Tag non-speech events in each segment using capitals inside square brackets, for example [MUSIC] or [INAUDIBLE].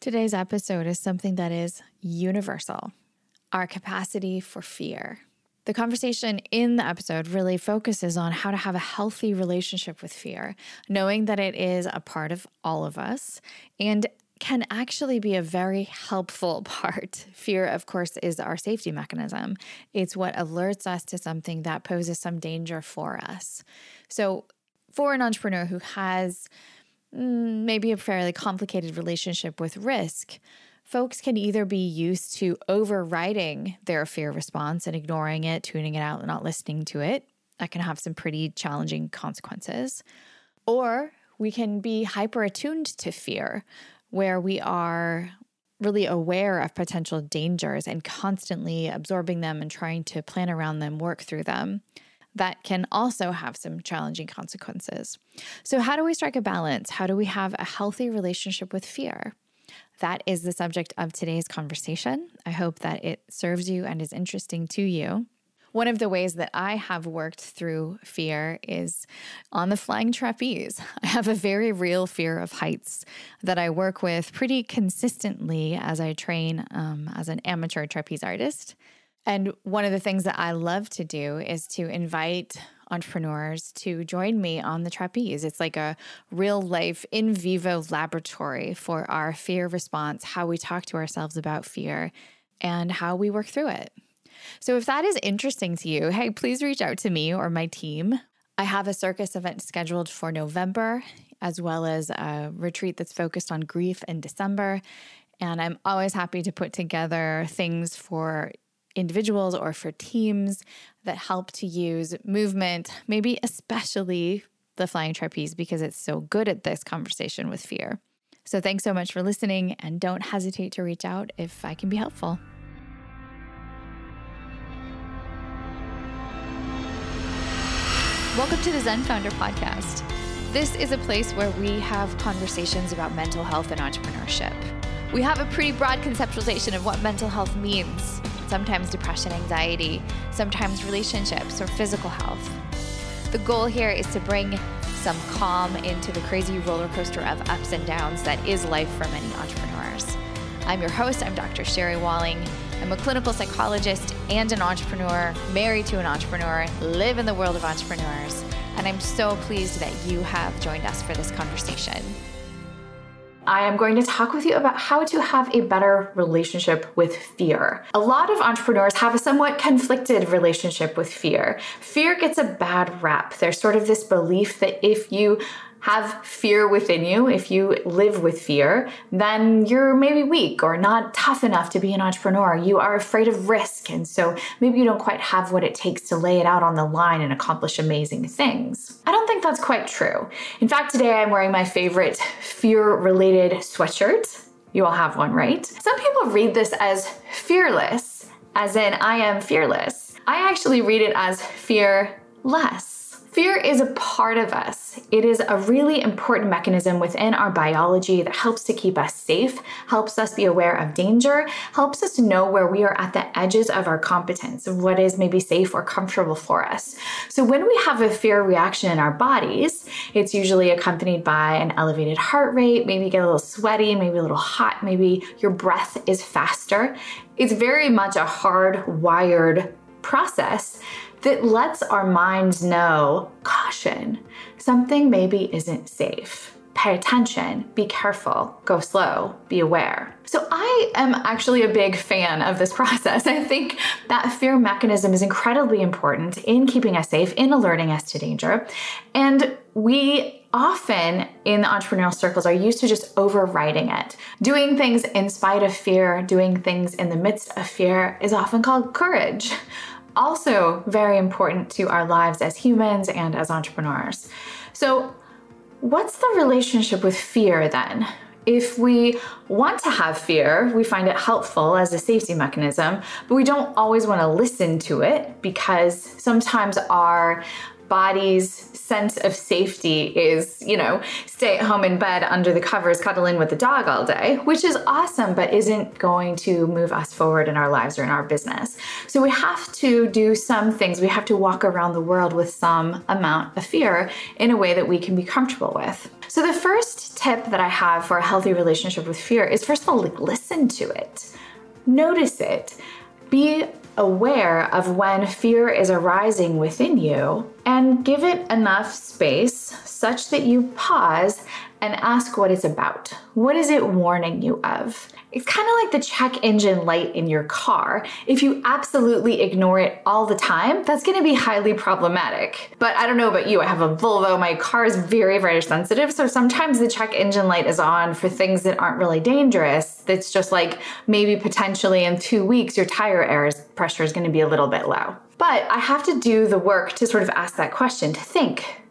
Today's episode is something that is universal our capacity for fear. The conversation in the episode really focuses on how to have a healthy relationship with fear, knowing that it is a part of all of us and can actually be a very helpful [LAUGHS] part. Fear, of course, is our safety mechanism. It's what alerts us to something that poses some danger for us. So, for an entrepreneur who has Mm, maybe a fairly complicated relationship with risk, folks can either be used to overriding their fear response and ignoring it, tuning it out, not listening to it. That can have some pretty challenging consequences. Or we can be hyper attuned to fear, where we are really aware of potential dangers and constantly absorbing them and trying to plan around them, work through them that can also have some challenging consequences. So, how do we strike a balance? How do we have a healthy relationship with fear? That is the subject of today's conversation. I hope that it serves you and is interesting to you. One of the ways that I have worked through fear is on the flying trapeze. [LAUGHS] I have a very real fear of heights that I work with pretty consistently as I train um, as an amateur trapeze artist. And one of the things that I love to do is to invite entrepreneurs to join me on the trapeze. It's like a real life in vivo laboratory for our fear response, how we talk to ourselves about fear, and how we work through it. So if that is interesting to you, hey, please reach out to me or my team. I have a circus event scheduled for November, as well as a retreat that's focused on grief in December. And I'm always happy to put together things for individuals or for teams that help to use movement, maybe especially the flying trapeze, because it's so good at this conversation with fear. So, thanks so much for listening, and don't hesitate to reach out if I can be helpful. Welcome to the Zen Founder Podcast. This is a place where we have conversations about mental health and entrepreneurship. We have a pretty broad conceptualization of what mental health means sometimes depression, anxiety, sometimes relationships or physical health. The goal here is to bring some calm into the crazy roller coaster of ups and downs that is life for many entrepreneurs. I'm your host, I'm Dr. Sherry Walling. I'm a clinical psychologist and an entrepreneur, married to an entrepreneur, live in the world of entrepreneurs, and I'm so pleased that you have joined us for this conversation. I am going to talk with you about how to have a better relationship with fear. A lot of entrepreneurs have a somewhat conflicted relationship with fear. Fear gets a bad rap. There's sort of this belief that if you have fear within you, if you live with fear, then you're maybe weak or not tough enough to be an entrepreneur. You are afraid of risk. And so maybe you don't quite have what it takes to lay it out on the line and accomplish amazing things. I don't think that's quite true. In fact, today I'm wearing my favorite fear related sweatshirt. You all have one, right? Some people read this as fearless, as in I am fearless. I actually read it as fearless. Fear is a part of us. It is a really important mechanism within our biology that helps to keep us safe, helps us be aware of danger, helps us know where we are at the edges of our competence, what is maybe safe or comfortable for us. So when we have a fear reaction in our bodies, it's usually accompanied by an elevated heart rate, maybe get a little sweaty, maybe a little hot, maybe your breath is faster. It's very much a hardwired process that lets our minds know caution, something maybe isn't safe. Pay attention, be careful, go slow, be aware. So, I am actually a big fan of this [LAUGHS] process. I think that fear mechanism is incredibly important in keeping us safe, in alerting us to danger. And we often in the entrepreneurial circles are used to just overriding it. Doing things in spite of fear, doing things in the midst of fear is often called courage also very important to our lives as humans and as entrepreneurs. So, what's the relationship with fear then? If we want to have fear, we find it helpful as a safety mechanism, but we don't always want to listen to it because sometimes our body's sense of safety is, you know, stay at home in bed under the covers, cuddling with the dog all day, which is awesome, but isn't going to move us forward in our lives or in our business. So we have to do some things. We have to walk around the world with some amount of fear in a way that we can be comfortable with. So, the first tip that I have for a healthy relationship with fear is first of all, listen to it, notice it, be aware of when fear is arising within you, and give it enough space such that you pause and ask what it's about. What is it warning you of? It's kind of like the check engine light in your car. If you absolutely ignore it all the time, that's to be highly problematic. But I don't know about you, I have a Volvo, my car is very, very sensitive. So sometimes the check engine light is on for things that aren't really dangerous. It's just like maybe potentially in two weeks, your tire air pressure is to be a little bit low. But I have to do the work to sort of ask that question, to think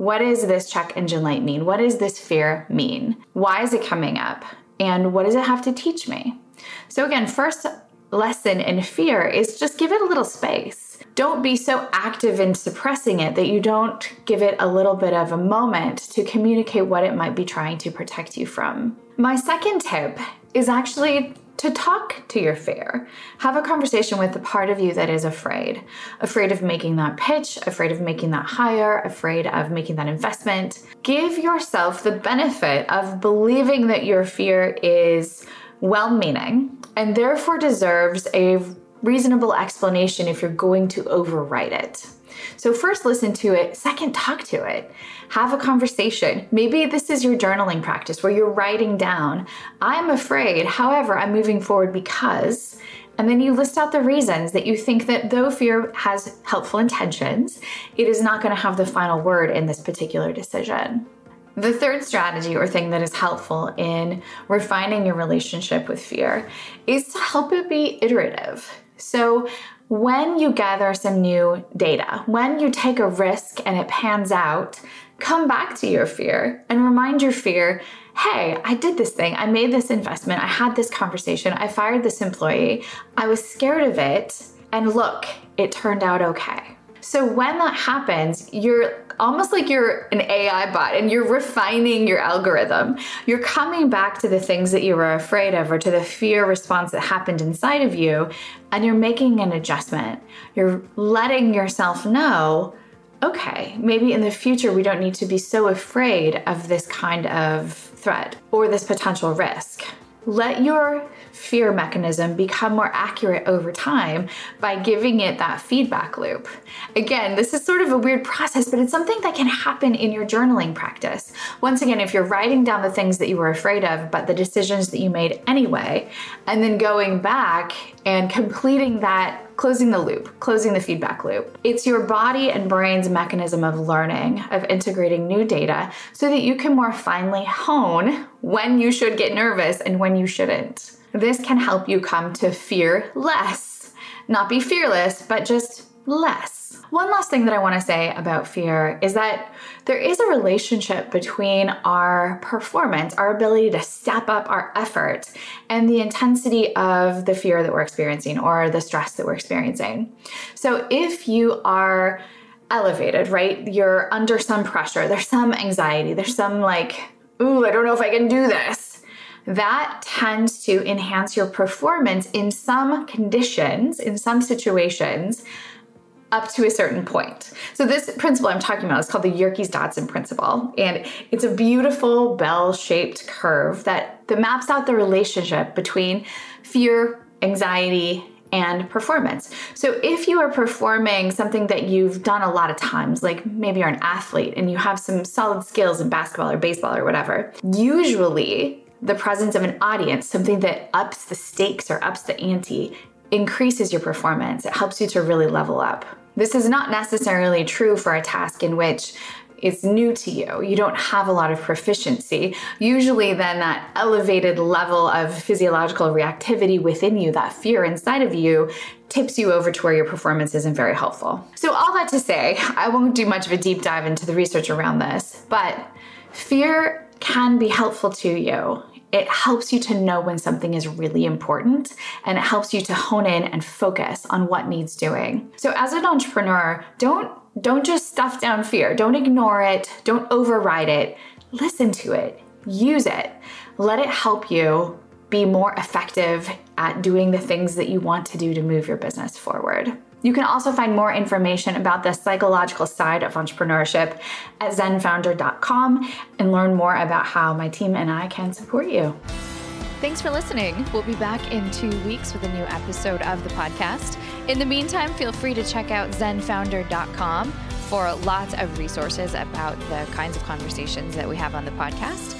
what does this check engine light mean? What does this fear mean? Why is it coming up? And what does it have to teach me? So, again, first lesson in fear is just give it a little space. Don't be so active in suppressing it that you don't give it a little bit of a moment to communicate what it might be trying to protect you from. My second tip is actually to talk to your fear. Have a conversation with the part of you that is afraid. Afraid of making that pitch, afraid of making that hire, afraid of making that investment. Give yourself the benefit of believing that your fear is well meaning and therefore deserves a reasonable explanation if you're going to overwrite it. So, first, listen to it. Second, talk to it. Have a conversation. Maybe this is your journaling practice where you're writing down, I'm afraid, however, I'm moving forward because. And then you list out the reasons that you think that though fear has helpful intentions, it is not going to have the final word in this particular decision. The third strategy or thing that is helpful in refining your relationship with fear is to help it be iterative. So, when you gather some new data, when you take a risk and it pans out, come back to your fear and remind your fear hey, I did this thing, I made this investment, I had this conversation, I fired this employee, I was scared of it, and look, it turned out okay. So when that happens, you're almost like you're an AI bot and you're refining your algorithm. You're coming back to the things that you were afraid of or to the fear response that happened inside of you, and you're making an adjustment. You're letting yourself know okay, maybe in the future we don't need to be so afraid of this kind of threat or this potential risk. Let your fear mechanism become more accurate over time by giving it that feedback loop. Again, this is sort of a weird process, but it's something that can happen in your journaling practice. Once again, if you're writing down the things that you were afraid of, but the decisions that you made anyway, and then going back and completing that closing the loop, closing the feedback loop. It's your body and brain's mechanism of learning, of integrating new data so that you can more finely hone when you should get nervous and when you shouldn't. This can help you come to fear less. Not be fearless, but just less. One last thing that I want to say about fear is that there is a relationship between our performance, our ability to step up our effort, and the intensity of the fear that we're experiencing or the stress that we're experiencing. So if you are elevated, right? You're under some pressure, there's some anxiety, there's some like, ooh, I don't know if I can do this that tends to enhance your performance in some conditions, in some situations, up to a certain point. So this principle I'm talking about is called the Yerkes-Dodson principle, and it's a beautiful bell-shaped curve that, that maps out the relationship between fear, anxiety, and performance. So if you are performing something that you've done a lot of times, like maybe you're an athlete and you have some solid skills in basketball or baseball or whatever, usually the presence of an audience, something that ups the stakes or ups the ante, increases your performance. It helps you to really level up. This is not necessarily true for a task in which it's new to you. You don't have a lot of proficiency. Usually, then, that elevated level of physiological reactivity within you, that fear inside of you, tips you over to where your performance isn't very helpful. So, all that to say, I won't do much of a deep dive into the research around this, but fear can be helpful to you it helps you to know when something is really important and it helps you to hone in and focus on what needs doing. So as an entrepreneur, don't don't just stuff down fear. Don't ignore it. Don't override it. Listen to it. Use it. Let it help you be more effective at doing the things that you want to do to move your business forward. You can also find more information about the psychological side of entrepreneurship at zenfounder.com and learn more about how my team and I can support you. Thanks for listening. We'll be back in two weeks with a new episode of the podcast. In the meantime, feel free to check out zenfounder.com for lots of resources about the kinds of conversations that we have on the podcast.